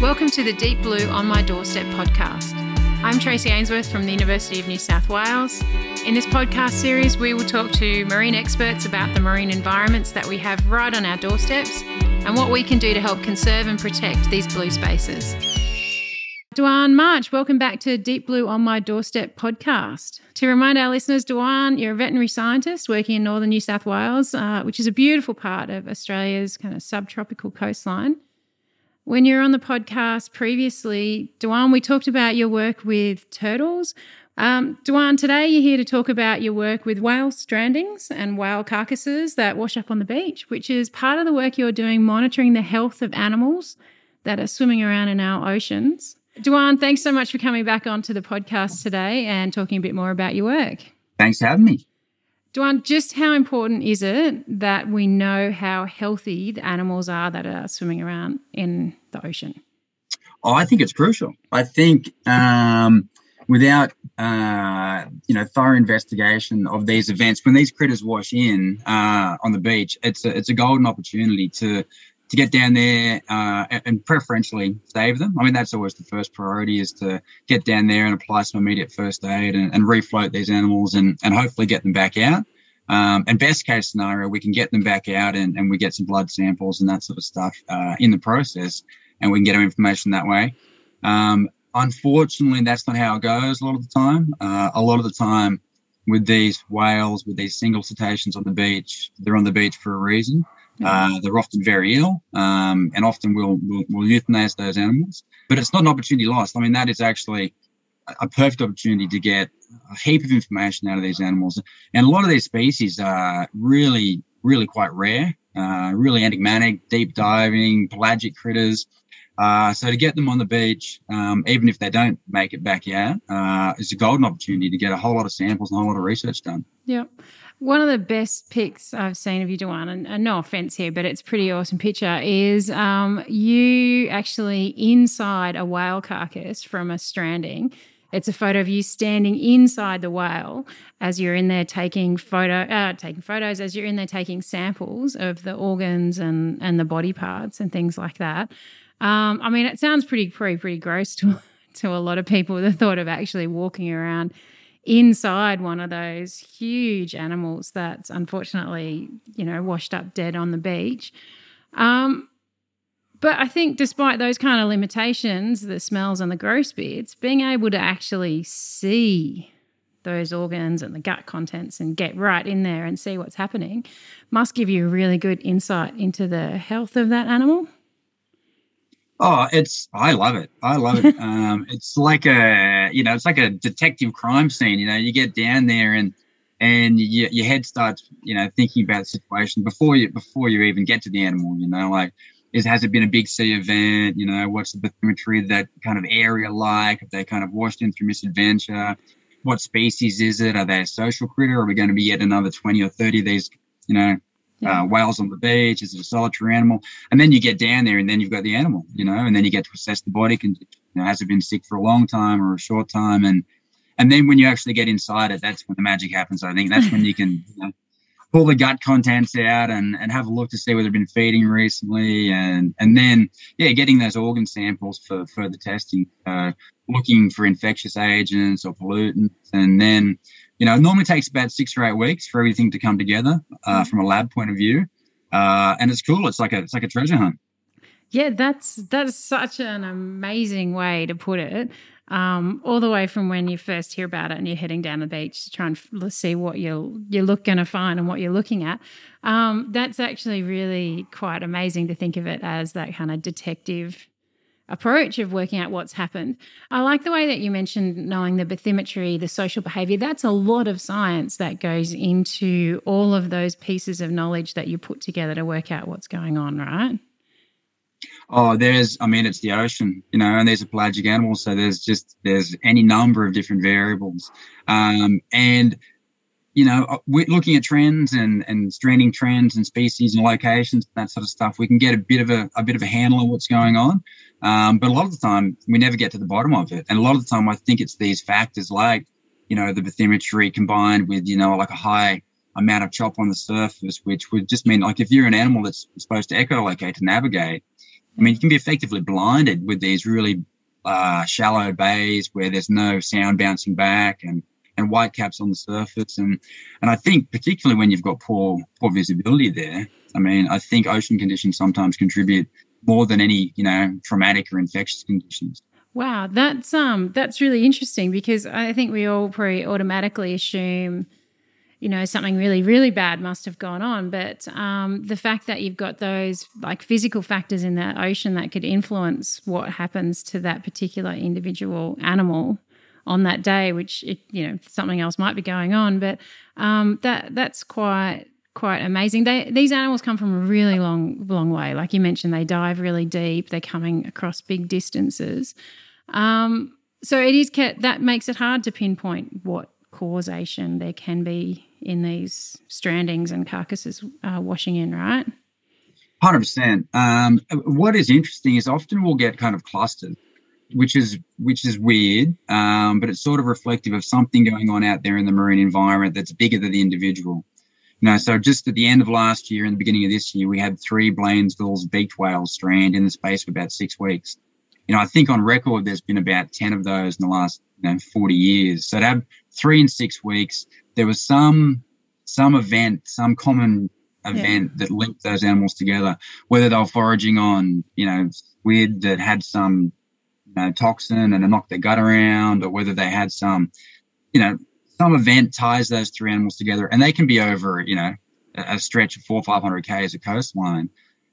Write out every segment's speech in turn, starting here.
Welcome to the Deep Blue on My Doorstep podcast. I'm Tracy Ainsworth from the University of New South Wales. In this podcast series, we will talk to marine experts about the marine environments that we have right on our doorsteps and what we can do to help conserve and protect these blue spaces. Duan March, welcome back to Deep Blue on My Doorstep podcast. To remind our listeners, Duan, you're a veterinary scientist working in northern New South Wales, uh, which is a beautiful part of Australia's kind of subtropical coastline. When you were on the podcast previously, Duan, we talked about your work with turtles. Um, Duan, today you're here to talk about your work with whale strandings and whale carcasses that wash up on the beach, which is part of the work you're doing monitoring the health of animals that are swimming around in our oceans. Duan, thanks so much for coming back onto the podcast today and talking a bit more about your work. Thanks for having me. Duan, just how important is it that we know how healthy the animals are that are swimming around in the ocean? Oh, I think it's crucial. I think um, without uh, you know thorough investigation of these events, when these critters wash in uh, on the beach, it's a, it's a golden opportunity to to get down there uh, and preferentially save them. I mean, that's always the first priority is to get down there and apply some immediate first aid and, and refloat these animals and, and hopefully get them back out. Um, and best case scenario, we can get them back out and, and we get some blood samples and that sort of stuff uh, in the process, and we can get our information that way. Um, unfortunately, that's not how it goes a lot of the time. Uh, a lot of the time, with these whales, with these single cetaceans on the beach, they're on the beach for a reason. Uh, they're often very ill, um, and often we'll, we'll, we'll euthanize those animals. But it's not an opportunity lost. I mean, that is actually a perfect opportunity to get a heap of information out of these animals. And a lot of these species are really, really quite rare, uh, really enigmatic, deep diving, pelagic critters. Uh, so to get them on the beach, um, even if they don't make it back out, uh, is a golden opportunity to get a whole lot of samples and a whole lot of research done. Yep. One of the best pics I've seen of you, Duan, and, and no offense here, but it's pretty awesome picture, is um, you actually inside a whale carcass from a stranding. It's a photo of you standing inside the whale as you're in there taking photo, uh, taking photos, as you're in there taking samples of the organs and and the body parts and things like that. Um, I mean, it sounds pretty pretty pretty gross to to a lot of people. The thought of actually walking around inside one of those huge animals that's unfortunately, you know, washed up dead on the beach. Um, but I think despite those kind of limitations, the smells and the gross bits, being able to actually see those organs and the gut contents and get right in there and see what's happening must give you a really good insight into the health of that animal. Oh, it's I love it. I love it. um, it's like a you know, it's like a detective crime scene. You know, you get down there and and you, your head starts you know thinking about the situation before you before you even get to the animal. You know, like is has it been a big sea event? You know, what's the bathymetry of that kind of area like? Have they kind of washed in through misadventure? What species is it? Are they a social critter? Are we going to be yet another twenty or thirty of these? You know, yeah. uh, whales on the beach? Is it a solitary animal? And then you get down there, and then you've got the animal, you know, and then you get to assess the body condition. You know, has it been sick for a long time or a short time? And and then when you actually get inside it, that's when the magic happens. I think that's when you can you know, pull the gut contents out and, and have a look to see whether they've been feeding recently, and and then yeah, getting those organ samples for further testing, uh, looking for infectious agents or pollutants, and then you know, it normally takes about six or eight weeks for everything to come together uh, from a lab point of view. Uh, and it's cool. It's like a it's like a treasure hunt. Yeah, that's that's such an amazing way to put it. Um, all the way from when you first hear about it and you're heading down the beach to try and f- see what you're you're looking to find and what you're looking at. Um, that's actually really quite amazing to think of it as that kind of detective approach of working out what's happened. I like the way that you mentioned knowing the bathymetry, the social behavior. That's a lot of science that goes into all of those pieces of knowledge that you put together to work out what's going on, right? Oh, there's, I mean, it's the ocean, you know, and there's a pelagic animal. So there's just, there's any number of different variables. Um, and you know, uh, we're looking at trends and, and stranding trends and species and locations, that sort of stuff, we can get a bit of a, a bit of a handle on what's going on. Um, but a lot of the time, we never get to the bottom of it. And a lot of the time, I think it's these factors like, you know, the bathymetry combined with, you know, like a high amount of chop on the surface, which would just mean like if you're an animal that's supposed to echolocate to navigate, I mean, you can be effectively blinded with these really uh, shallow bays where there's no sound bouncing back and and white caps on the surface. And and I think particularly when you've got poor poor visibility there I mean I think ocean conditions sometimes contribute more than any you know traumatic or infectious conditions. Wow that's um that's really interesting because I think we all probably automatically assume you know something really really bad must have gone on. But um, the fact that you've got those like physical factors in that ocean that could influence what happens to that particular individual animal on that day which it, you know something else might be going on. But um, that that's quite quite amazing. They, these animals come from a really long long way. Like you mentioned they dive really deep. They're coming across big distances. Um, so it is that makes it hard to pinpoint what causation there can be in these strandings and carcasses uh, washing in, right? Hundred um, percent. What is interesting is often we'll get kind of clusters, which is which is weird, um, but it's sort of reflective of something going on out there in the marine environment that's bigger than the individual. You know, so just at the end of last year and the beginning of this year, we had three Blainville's beaked whales strand in the space of about six weeks. You know, I think on record there's been about ten of those in the last you know 40 years. So to have three in six weeks there was some some event, some common event yeah. that linked those animals together, whether they were foraging on, you know, squid that had some you know, toxin and it knocked their gut around, or whether they had some, you know, some event ties those three animals together, and they can be over, you know, a, stretch of four or five hundred k's of coastline.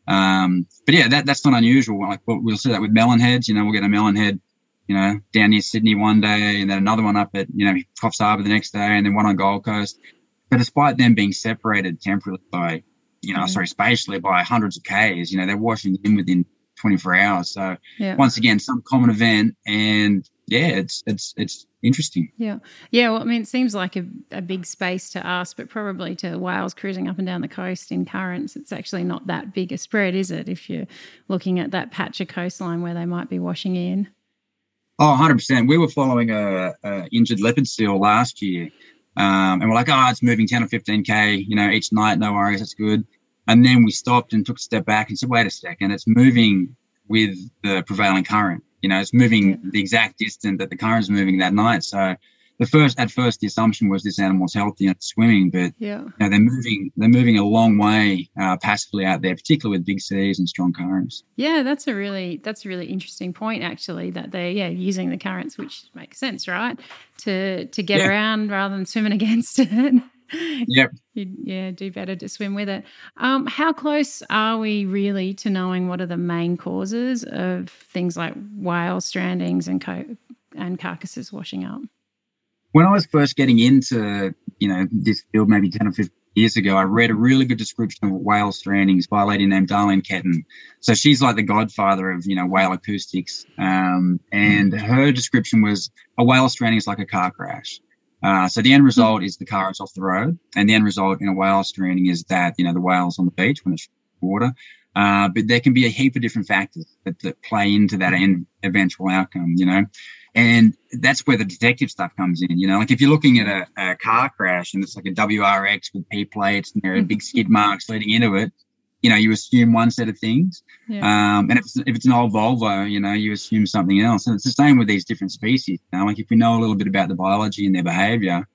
Um, but yeah, that, that's not unusual. Like we'll see that with melon heads. You know, we'll get a melon head, you know, down near Sydney one day and then another one up at, you know, Coffs Harbour the next day and then one on Gold Coast. But despite them being separated temporarily by, you know, mm-hmm. sorry, spatially by hundreds of Ks, you know, they're washing in within 24 hours. So yeah. once again, some common event and yeah, it's, it's, it's interesting. Yeah. Yeah. Well, I mean, it seems like a, a big space to us, but probably to whales cruising up and down the coast in currents, it's actually not that big a spread, is it? If you're looking at that patch of coastline where they might be washing in. Oh, 100%. We were following a, a injured leopard seal last year. Um, and we're like, oh, it's moving 10 or 15K, you know, each night. No worries. That's good. And then we stopped and took a step back and said, wait a second. It's moving with the prevailing current. You know, it's moving the exact distance that the current's moving that night. So the first at first the assumption was this animal's healthy and swimming, but yeah. You know, they're moving they're moving a long way uh, passively out there, particularly with big seas and strong currents. Yeah, that's a really that's a really interesting point actually that they're yeah using the currents, which makes sense, right? To to get yeah. around rather than swimming against it. Yep. You'd, yeah, do better to swim with it. Um, how close are we really to knowing what are the main causes of things like whale strandings and co- and carcasses washing up? when I was first getting into, you know, this field maybe 10 or 15 years ago, I read a really good description of whale strandings by a lady named Darlene Ketten. So she's like the godfather of, you know, whale acoustics. Um, and her description was a whale stranding is like a car crash. Uh, so the end result is the car is off the road, and the end result in a whale stranding is that you know the whale's on the beach when it's water. Uh, but there can be a heap of different factors that, that play into that end eventual outcome. You know, and that's where the detective stuff comes in. You know, like if you're looking at a, a car crash and it's like a WRX with P plates and there are big skid marks leading into it, you know, you assume one set of things. Yeah. Um, and if it's, if it's an old Volvo, you know, you assume something else. And it's the same with these different species. You know, like if we know a little bit about the biology and their behavior,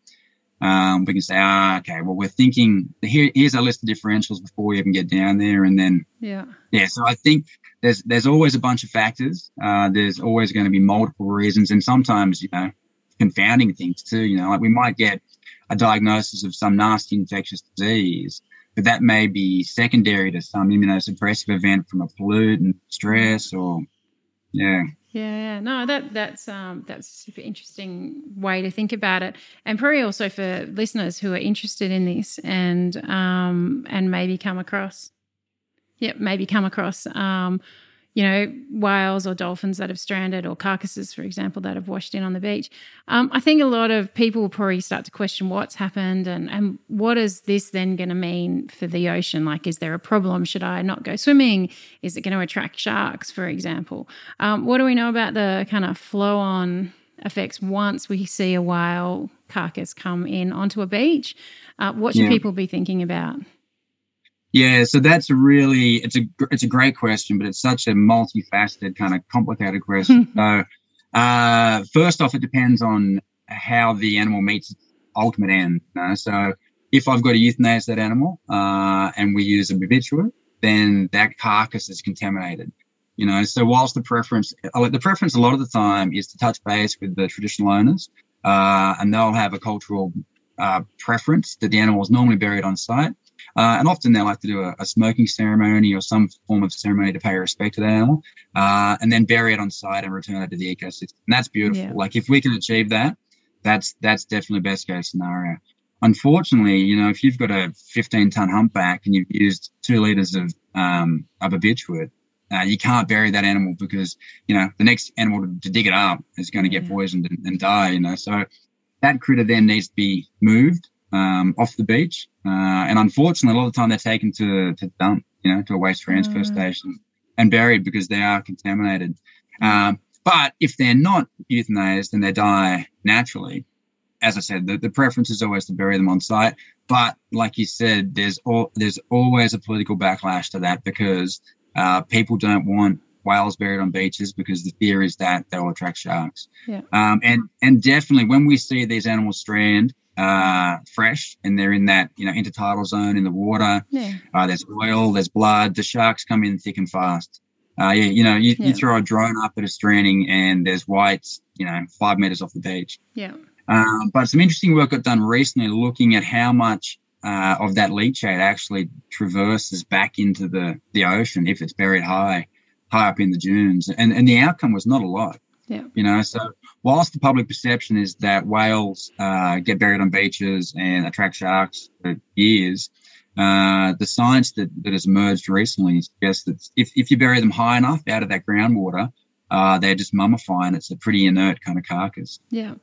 um, we can say, ah, okay, well, we're thinking here, here's our list of differentials before we even get down there. And then, yeah. Yeah. So I think there's there's always a bunch of factors. Uh, there's always going to be multiple reasons, and sometimes you know confounding things too. You know, like we might get a diagnosis of some nasty infectious disease, but that may be secondary to some immunosuppressive event from a pollutant, stress, or yeah. Yeah, no, that that's um that's a super interesting way to think about it, and probably also for listeners who are interested in this and um and maybe come across yeah, maybe come across, um, you know, whales or dolphins that have stranded or carcasses, for example, that have washed in on the beach. Um, I think a lot of people will probably start to question what's happened and, and what is this then going to mean for the ocean? Like, is there a problem? Should I not go swimming? Is it going to attract sharks, for example? Um, what do we know about the kind of flow on effects once we see a whale carcass come in onto a beach? Uh, what should yeah. people be thinking about? Yeah, so that's a really it's a it's a great question, but it's such a multifaceted kind of complicated question. so, uh, first off, it depends on how the animal meets its ultimate end. You know? So, if I've got to euthanize that animal uh, and we use a barbiturate, then that carcass is contaminated. You know, so whilst the preference, the preference a lot of the time is to touch base with the traditional owners, uh, and they'll have a cultural uh, preference that the animal is normally buried on site. Uh, and often they'll have to do a, a, smoking ceremony or some form of ceremony to pay respect to the animal, uh, and then bury it on site and return it to the ecosystem. And that's beautiful. Yeah. Like if we can achieve that, that's that's definitely best case scenario. Unfortunately, you know, if you've got a 15 ton humpback and you've used two liters of um, of barbiturate, uh, you can't bury that animal because you know the next animal to, to dig it up is going to get poisoned and, and, die. You know, so that critter then needs to be moved um, off the beach, uh, and unfortunately, a lot of the time they're taken to to dump, you know, to a waste transfer mm. station and buried because they are contaminated. Um, but if they're not euthanized and they die naturally, as I said, the, the preference is always to bury them on site. But like you said, there's all, there's always a political backlash to that because uh, people don't want whales buried on beaches because the fear is that they will attract sharks. Yeah. Um, and and definitely when we see these animals strand uh, fresh and they're in that you know intertidal zone in the water, yeah. uh, there's oil, there's blood. The sharks come in thick and fast. Uh, yeah, you know, you, yeah. you throw a drone up at a stranding and there's whites, you know, five meters off the beach. Yeah. Um, but some interesting work got done recently looking at how much uh, of that leachate actually traverses back into the, the ocean if it's buried high, high up in the dunes. And, and the outcome was not a lot. Yeah. You know, so whilst the public perception is that whales uh, get buried on beaches and attract sharks for years, uh, the science that, that has emerged recently suggests that if, if you bury them high enough out of that groundwater, uh, they just mummify and it's a pretty inert kind of carcass. Yeah.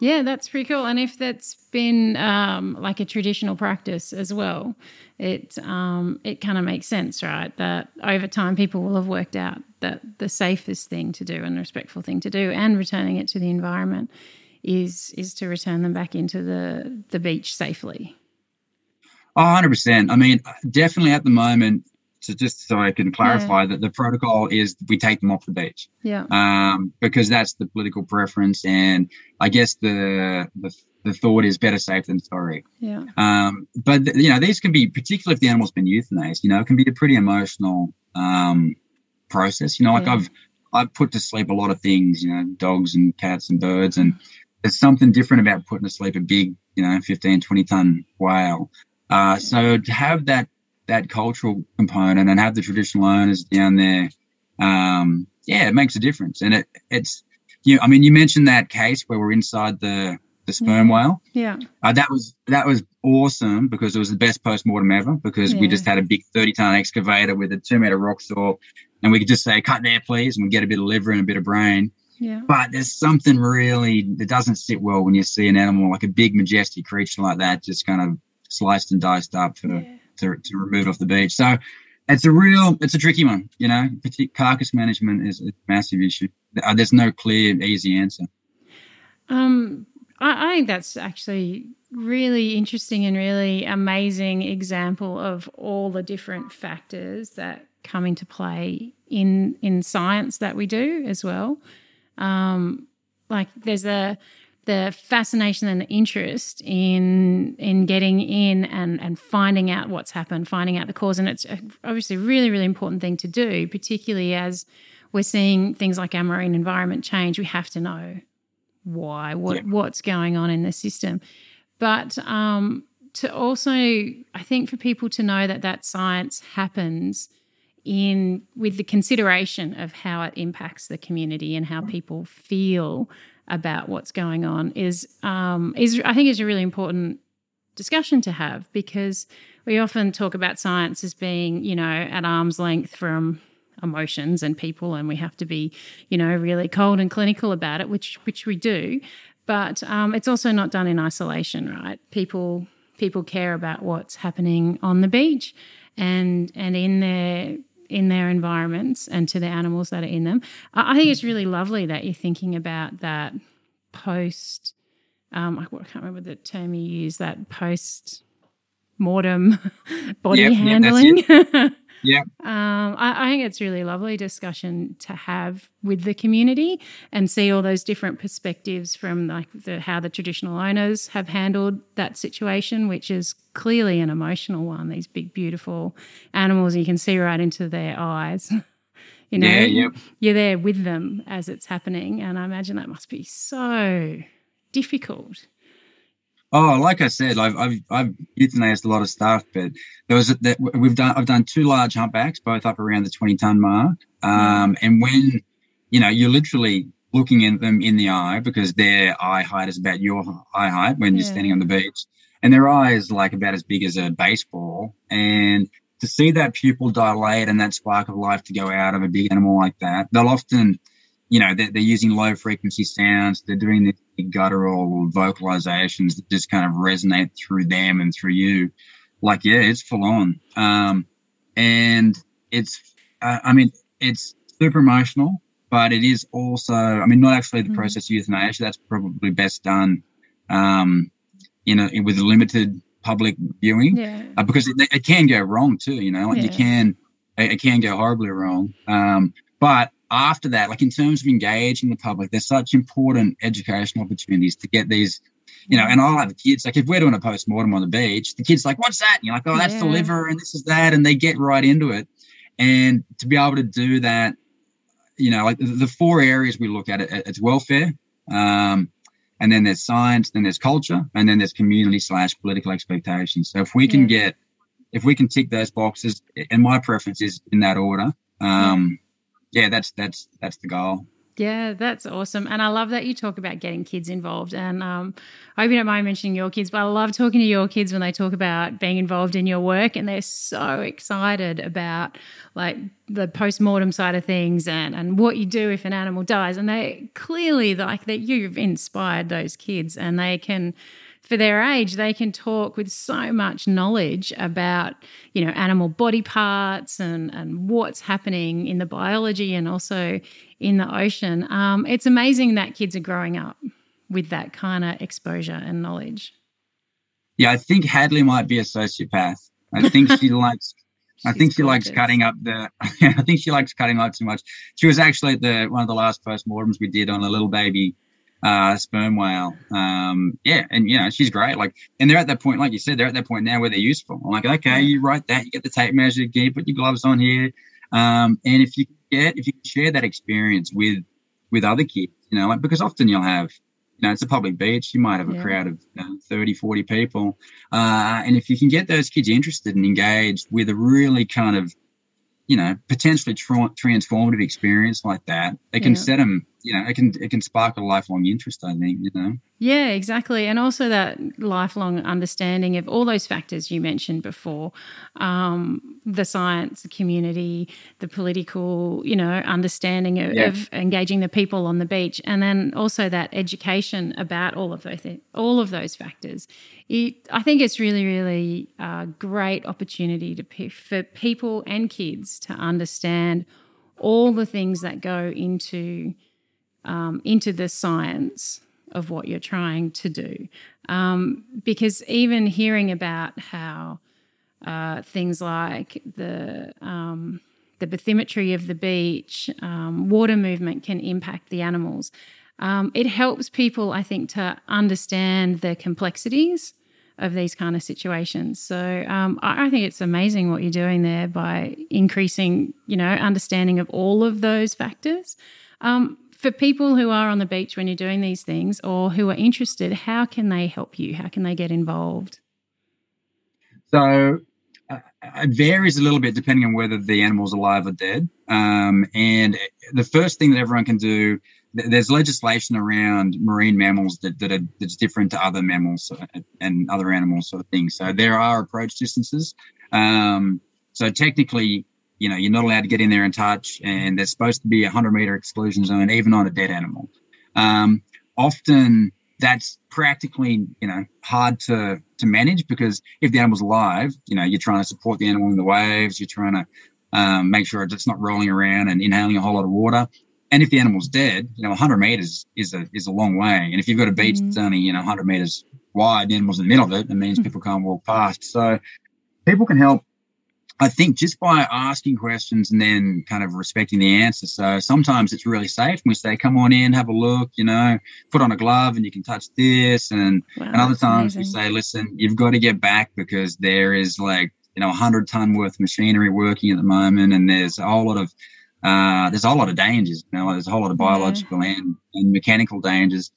Yeah, that's pretty cool. And if that's been um, like a traditional practice as well, it um, it kind of makes sense, right? That over time people will have worked out that the safest thing to do and respectful thing to do, and returning it to the environment, is is to return them back into the the beach safely. Oh, 100%. I mean, definitely at the moment, so just so I can clarify yeah. that the protocol is we take them off the beach. Yeah. Um, because that's the political preference, and I guess the the, the thought is better safe than sorry. Yeah. Um, but you know these can be particularly if the animal's been euthanized. You know, it can be a pretty emotional um process. You know, like yeah. I've I've put to sleep a lot of things. You know, dogs and cats and birds, and there's something different about putting to sleep a big, you know, 15, 20 ton whale. Uh, so to have that that cultural component and have the traditional owners down there, um, yeah, it makes a difference. And it it's you know, I mean, you mentioned that case where we're inside the the sperm yeah. whale. Yeah, uh, that was that was awesome because it was the best post mortem ever because yeah. we just had a big thirty ton excavator with a two meter rock saw, and we could just say cut there please, and we get a bit of liver and a bit of brain. Yeah. But there's something really that doesn't sit well when you see an animal like a big majestic creature like that just kind of sliced and diced up for yeah to, to remove off the beach. So it's a real, it's a tricky one. You know, carcass management is a massive issue. Uh, there's no clear, easy answer. Um, I, I think that's actually really interesting and really amazing example of all the different factors that come into play in in science that we do as well. Um, like there's a the fascination and the interest in in getting in and and finding out what's happened, finding out the cause, and it's obviously a really really important thing to do, particularly as we're seeing things like our marine environment change. We have to know why, what yeah. what's going on in the system, but um, to also, I think for people to know that that science happens in with the consideration of how it impacts the community and how people feel about what's going on is um, is I think is a really important discussion to have because we often talk about science as being you know at arm's length from emotions and people and we have to be you know really cold and clinical about it which which we do. But um, it's also not done in isolation right? People people care about what's happening on the beach and and in their in their environments and to the animals that are in them. I think it's really lovely that you're thinking about that post. Um, I can't remember the term you use. That post mortem body yep, handling. Yep, yeah. Um, I, I, think it's really lovely discussion to have with the community and see all those different perspectives from like the, how the traditional owners have handled that situation, which is clearly an emotional one. These big, beautiful animals, you can see right into their eyes. you know, yeah, you're there with them as it's happening, and I imagine that must be so difficult. Oh, like I said, I've I've, I've euthanized a lot of stuff, but there was that we've done. I've done two large humpbacks, both up around the twenty ton mark. Um, and when you know you're literally looking at them in the eye because their eye height is about your eye height when yeah. you're standing on the beach, and their eye is like about as big as a baseball. And to see that pupil dilate and that spark of life to go out of a big animal like that, they'll often you know, they're, they're using low frequency sounds. They're doing the guttural vocalizations that just kind of resonate through them and through you. Like, yeah, it's full on. Um, and it's, uh, I mean, it's super emotional, but it is also, I mean, not actually the mm-hmm. process of euthanasia. That's probably best done, um, in a, with a limited public viewing, yeah. uh, because it, it, can go wrong too, you know, like yeah. you can, it, it, can go horribly wrong. Um, but after that, like in terms of engaging the public, there's such important educational opportunities to get these, you know, and I'll have kids, like if we're doing a post mortem on the beach, the kid's like, what's that? And you're like, oh, that's yeah. the liver and this is that. And they get right into it. And to be able to do that, you know, like the, the four areas we look at it, it's welfare, um, and then there's science, then there's culture, and then there's community slash political expectations. So if we can yeah. get, if we can tick those boxes, and my preference is in that order, um, yeah, that's that's that's the goal. Yeah, that's awesome. And I love that you talk about getting kids involved. And um, I hope you don't mind mentioning your kids, but I love talking to your kids when they talk about being involved in your work and they're so excited about like the post-mortem side of things and, and what you do if an animal dies. And they clearly like that you've inspired those kids and they can for their age, they can talk with so much knowledge about, you know, animal body parts and, and what's happening in the biology and also in the ocean. Um, it's amazing that kids are growing up with that kind of exposure and knowledge. Yeah, I think Hadley might be a sociopath. I think she likes I think she gorgeous. likes cutting up the. I think she likes cutting up too much. She was actually the one of the last postmortems we did on a little baby uh, sperm whale. Um, yeah, and you know she's great. Like, and they're at that point, like you said, they're at that point now where they're useful. I'm like, okay, you write that, you get the tape measure, you put your gloves on here, um, and if you get, if you can share that experience with with other kids, you know, like because often you'll have. You know, it's a public beach. You might have a yeah. crowd of you know, 30, 40 people. Uh, and if you can get those kids interested and engaged with a really kind of, you know, potentially tra- transformative experience like that, they can yeah. set them you know, it can it can spark a lifelong interest. I think you know. Yeah, exactly, and also that lifelong understanding of all those factors you mentioned before, um, the science, the community, the political, you know, understanding of, yeah. of, engaging the people on the beach, and then also that education about all of those all of those factors. It, I think it's really, really a great opportunity to for people and kids to understand all the things that go into um, into the science of what you're trying to do. Um, because even hearing about how uh, things like the um, the bathymetry of the beach, um, water movement can impact the animals. Um, it helps people, I think, to understand the complexities of these kind of situations. So um, I, I, think it's amazing what you're doing there by increasing, you know, understanding of all of those factors. Um, for people who are on the beach when you're doing these things or who are interested, how can they help you? How can they get involved? So uh, it varies a little bit depending on whether the animal's alive or dead. Um, and the first thing that everyone can do, there's legislation around marine mammals that, that are, that's different to other mammals and other animals sort of things. So there are approach distances. Um, so technically, you know, you're not allowed to get in there and touch, and there's supposed to be a 100 meter exclusion zone, even on a dead animal. Um, often that's practically, you know, hard to, to manage because if the animal's alive, you know, you're trying to support the animal in the waves, you're trying to um, make sure it's not rolling around and inhaling a whole lot of water. And if the animal's dead, you know, 100 meters is a is a long way. And if you've got a beach mm-hmm. that's only you know 100 meters wide, the animal's in the middle of it. It means mm-hmm. people can't walk past. So people can help I think just by asking questions and then kind of respecting the answer. So sometimes it's really safe. We say, come on in, have a look, you know, put on a glove and you can touch this. And, wow, and other times amazing. we say, listen, you've got to get back because there is like, you know, a hundred ton worth of machinery working at the moment. And there's a whole lot of, uh, there's a whole lot of dangers, you know, there's a whole lot of biological yeah. and, and mechanical dangers.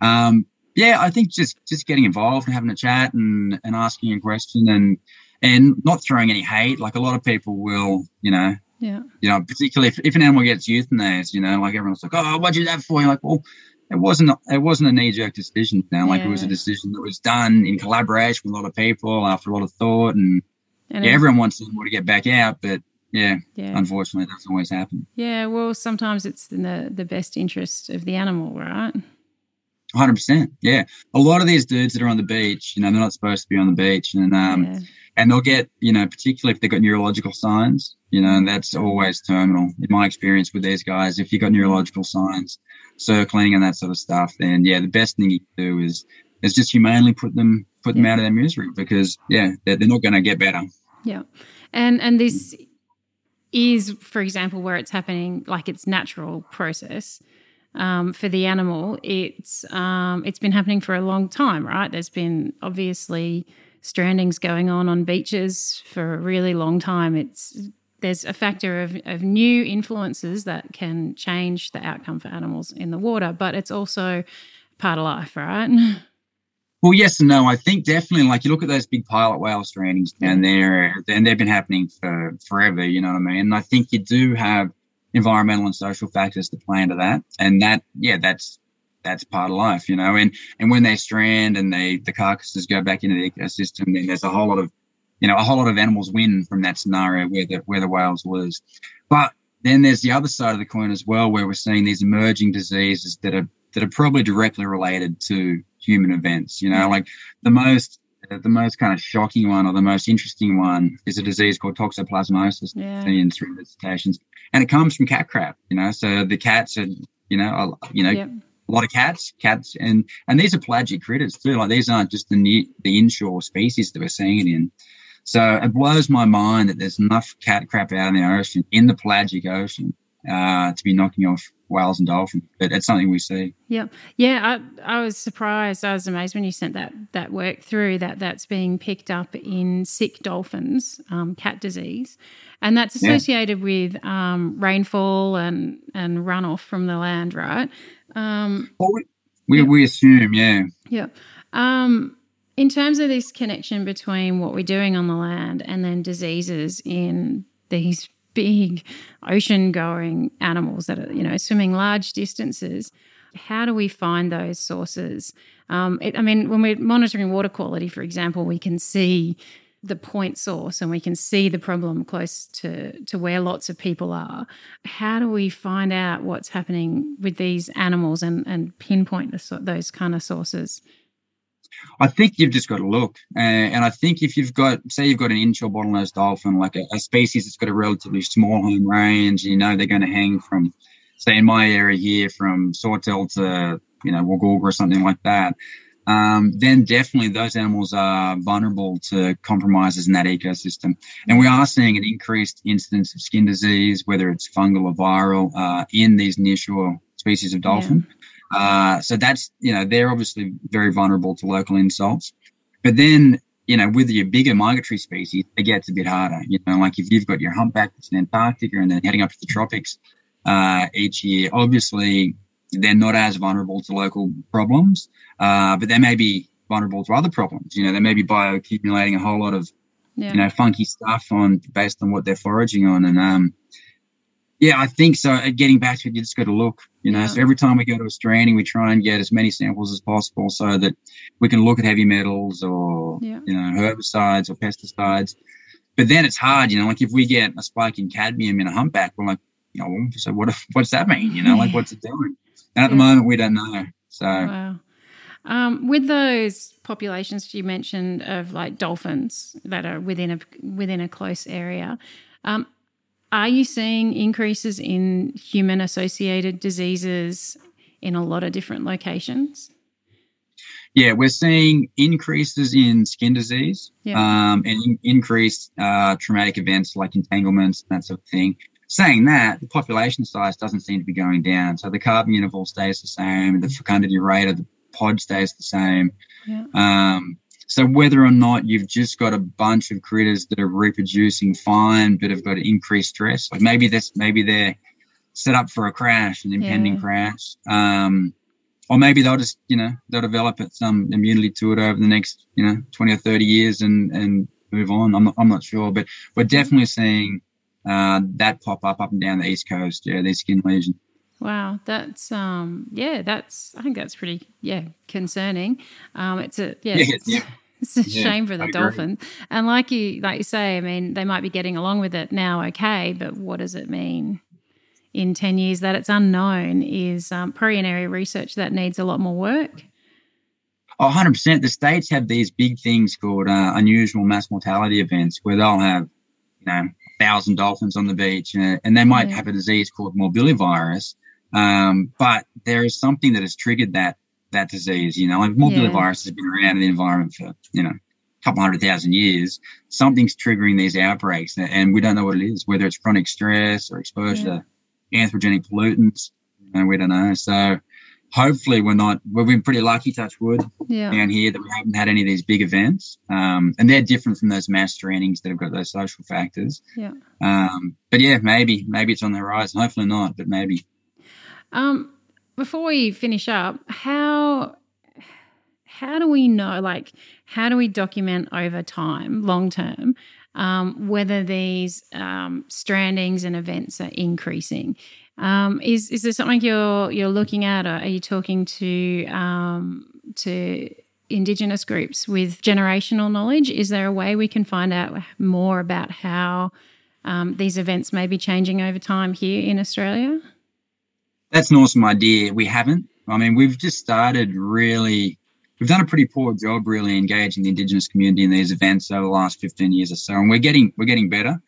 Um, yeah, I think just, just getting involved and having a chat and, and asking a question and, and not throwing any hate. Like a lot of people will, you know, yeah, you know, particularly if, if an animal gets euthanized, you know, like everyone's like, oh, what'd you do that for? You're like, well, it wasn't it wasn't a knee jerk decision. Now, like yeah. it was a decision that was done in collaboration with a lot of people after a lot of thought, and, and yeah, everyone wants them to get back out, but yeah, yeah, unfortunately, it doesn't always happen. Yeah, well, sometimes it's in the the best interest of the animal, right? Hundred percent. Yeah, a lot of these dudes that are on the beach, you know, they're not supposed to be on the beach, and um, yeah and they'll get, you know, particularly if they've got neurological signs, you know, and that's always terminal. In my experience with these guys, if you've got neurological signs, circling and that sort of stuff, then yeah, the best thing you can do is is just humanely put them put them out of their misery because yeah, they're, they're not going to get better. Yeah, and and this is, for example, where it's happening like it's natural process. Um, for the animal, it's um, it's been happening for a long time, right? There's been obviously strandings going on on beaches for a really long time. It's there's a factor of, of new influences that can change the outcome for animals in the water, but it's also part of life, right? Well, yes and no. I think definitely, like you look at those big pilot whale strandings down there, and they've been happening for forever. You know what I mean? And I think you do have environmental and social factors to play into that, and that, yeah, that's that's part of life, you know. And and when they strand and they the carcasses go back into the ecosystem, then there's a whole lot of you know a whole lot of animals win from that scenario where the where the whales lose. But then there's the other side of the coin as well, where we're seeing these emerging diseases that are that are probably directly related to human events. You know, mm-hmm. like the most the most kind of shocking one or the most interesting one is a disease called toxoplasmosis yeah. in through visitations, and it comes from cat crap. You know, so the cats are you know you know. Yep a lot of cats, cats, and and these are pelagic critters too. Like these aren't just the near, the inshore species that we're seeing it in. So it blows my mind that there's enough cat crap out in the ocean, in the pelagic ocean, uh, to be knocking off whales and dolphins. But it's something we see. Yeah, yeah. I, I was surprised. I was amazed when you sent that that work through that that's being picked up in sick dolphins, um, cat disease, and that's associated yeah. with um, rainfall and and runoff from the land, right? Um, well, we, we, yeah. we assume, yeah. Yeah. Um, in terms of this connection between what we're doing on the land and then diseases in these big ocean going animals that are, you know, swimming large distances, how do we find those sources? Um, it, I mean, when we're monitoring water quality, for example, we can see the point source and we can see the problem close to, to where lots of people are. How do we find out what's happening with these animals and, and pinpoint the, those kind of sources? I think you've just got to look. Uh, and I think if you've got, say, you've got an inshore bottlenose dolphin, like a, a, species that's got a relatively small home range, you know they're going to hang from, say, in my area here, from Sawtell to, you know, Woolgoolga or something like that um, then definitely those animals are vulnerable to compromises in that ecosystem. And we are seeing an increased incidence of skin disease, whether it's fungal or viral, uh, in these nearshore species of dolphin. Yeah. Uh, so that's, you know, they're obviously very vulnerable to local insults. But then, you know, with your bigger migratory species, it gets a bit harder. You know, like if you've got your humpback that's in Antarctica and then heading up to the tropics uh, each year, obviously they're not as vulnerable to local problems, uh, but they may be vulnerable to other problems. You know, they may be bioaccumulating a whole lot of, yeah. you know, funky stuff on based on what they're foraging on. And um, yeah, I think so. Uh, getting back to it, you just got to look. You know, yeah. so every time we go to a stranding, we try and get as many samples as possible so that we can look at heavy metals or yeah. you know herbicides or pesticides. But then it's hard, you know, like if we get a spike in cadmium in a humpback, we're like, you know, so what? If, what's that mean? You know, like what's it doing? And at yeah. the moment, we don't know. So, wow. Um, with those populations you mentioned of like dolphins that are within a within a close area, um, are you seeing increases in human associated diseases in a lot of different locations? Yeah, we're seeing increases in skin disease Yeah. um, and in- increased uh, traumatic events like entanglements, that sort of thing. Saying that, the population size doesn't seem to be going down. So the calving interval stays the same, the fecundity rate of the pod stays the same. Yeah. Um, so whether or not you've just got a bunch of critters that are reproducing fine but have got increased stress, like maybe this, maybe they're set up for a crash, an impending Yeah. crash, um, or maybe they'll just, you know, they'll develop some immunity to it over the next, you know, twenty or thirty years and and move on. I'm not, I'm not sure, but we're definitely seeing uh, that pop up up and down the east coast. Yeah, these skin lesions. Wow, that's um, yeah, that's I think that's pretty yeah concerning. Um, it's a yeah, Yeah, it's, yeah. it's a Yeah, shame for the dolphin. And like you like you say, I mean, they might be getting along with it now, okay, but what does it mean in ten years that it's unknown? Is um, prairie area research that needs a lot more work. Oh, 100%. The states have these big things called uh, unusual mass mortality events where they'll have, you know, thousand dolphins on the beach uh, and they might Yeah. have a disease called morbillivirus. Um, but there is something that has triggered that, that disease, you know, like morbillivirus has been around in the environment for, you know, a couple hundred thousand years. Something's triggering these outbreaks and we don't know what it is, whether it's chronic stress or exposure to anthropogenic pollutants. Know, we don't know. So hopefully we're not, we've been pretty lucky, touch wood, Yeah, down here that we haven't had any of these big events. Um, and they're different from those mass strandings that have got those social factors. yeah. Um, but yeah, maybe, maybe it's on the horizon. Hopefully not, but maybe. Um, before we finish up, how how do we know? Like, how do we document over time, long term, um, whether these um, strandings and events are increasing? Um, is is there something you're you're looking at, or are you talking to um, to Indigenous groups with generational knowledge? Is there a way we can find out more about how um, these events may be changing over time here in Australia? That's an awesome idea. We haven't. I mean, we've just started really, we've done a pretty poor job really engaging the Indigenous community in these events over the last 15 years or so. And we're getting, we're getting better.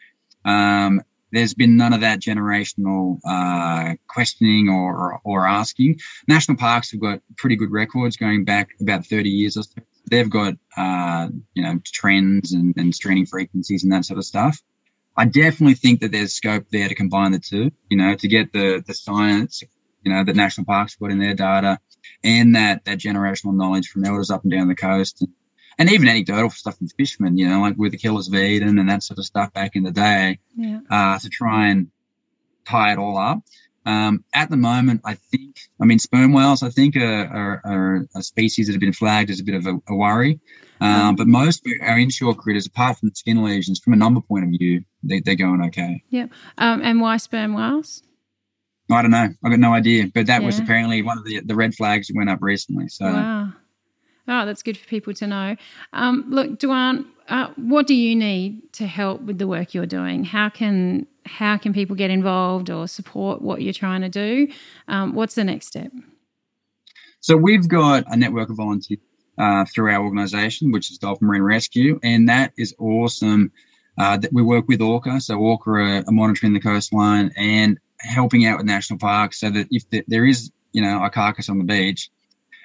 Um, there's been none of that generational uh, questioning or, or, or asking. National parks have got pretty good records going back about 30 years or so. They've got, uh, you know, trends and, and stranding frequencies and that sort of stuff. I definitely think that there's scope there to combine the two, you know, to get the, the science, you know, that national parks put in their data and that, that generational knowledge from elders up and down the coast. And, and even anecdotal stuff from fishermen, you know, like with the killers of Eden and that sort of stuff back in the day, Yeah. uh, to try and tie it all up. Um, at the moment, I think, I mean, sperm whales, I think, are, are, are a species that have been flagged as a bit of a, a worry. Um, but most of our inshore critters, apart from the skin lesions, from a number point of view, they, they're going okay. Um, and why sperm whales? I don't know. I've got no idea. But that was apparently one of the, the red flags that went up recently. So Wow. Oh, that's good for people to know. Um, look, Duan, uh, what do you need to help with the work you're doing? How can how can people get involved or support what you're trying to do? Um, what's the next step? So we've got a network of volunteers uh, through our organisation, which is Dolphin Marine Rescue, and that is awesome. Uh, that we work with ORRCA, so ORRCA are, are monitoring the coastline and helping out with national parks, so that if the, there is, you know, a carcass on the beach,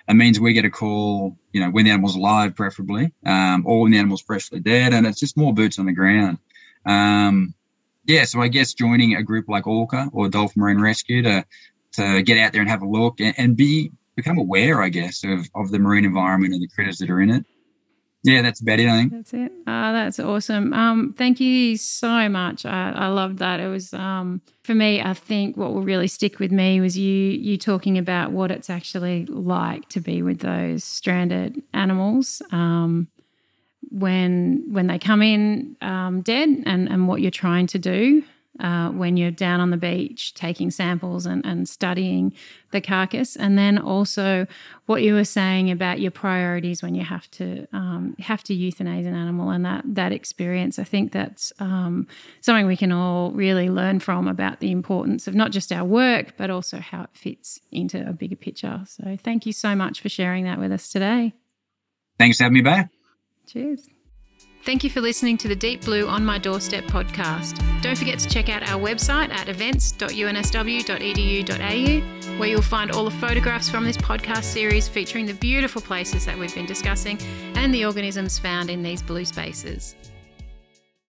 it means we get a call, you know, when the animal's alive, preferably, um, or when the animal's freshly dead, and it's just more boots on the ground. Um, yeah, so I guess joining a group like ORRCA or Dolphin Marine Rescue to to get out there and have a look and, and be become aware, I guess, of, of the marine environment and the critters that are in it. Yeah, that's about it, I think. That's it. Uh, that's awesome. Um, thank you so much. I, I loved that. It was um, for me. I think what will really stick with me was you you talking about what it's actually like to be with those stranded animals um, when when they come in um, dead, and and what you're trying to do. Uh, when you're down on the beach taking samples and, and studying the carcass, and then also what you were saying about your priorities when you have to um, have to euthanize an animal and that that experience. I think that's um, something we can all really learn from about the importance of not just our work but also how it fits into a bigger picture. So thank you so much for sharing that with us today. Thanks for having me back. Cheers. Thank you for listening to the Deep Blue on My Doorstep podcast. Don't forget to check out our website at events.unsw.edu.au, where you'll find all the photographs from this podcast series featuring the beautiful places that we've been discussing and the organisms found in these blue spaces.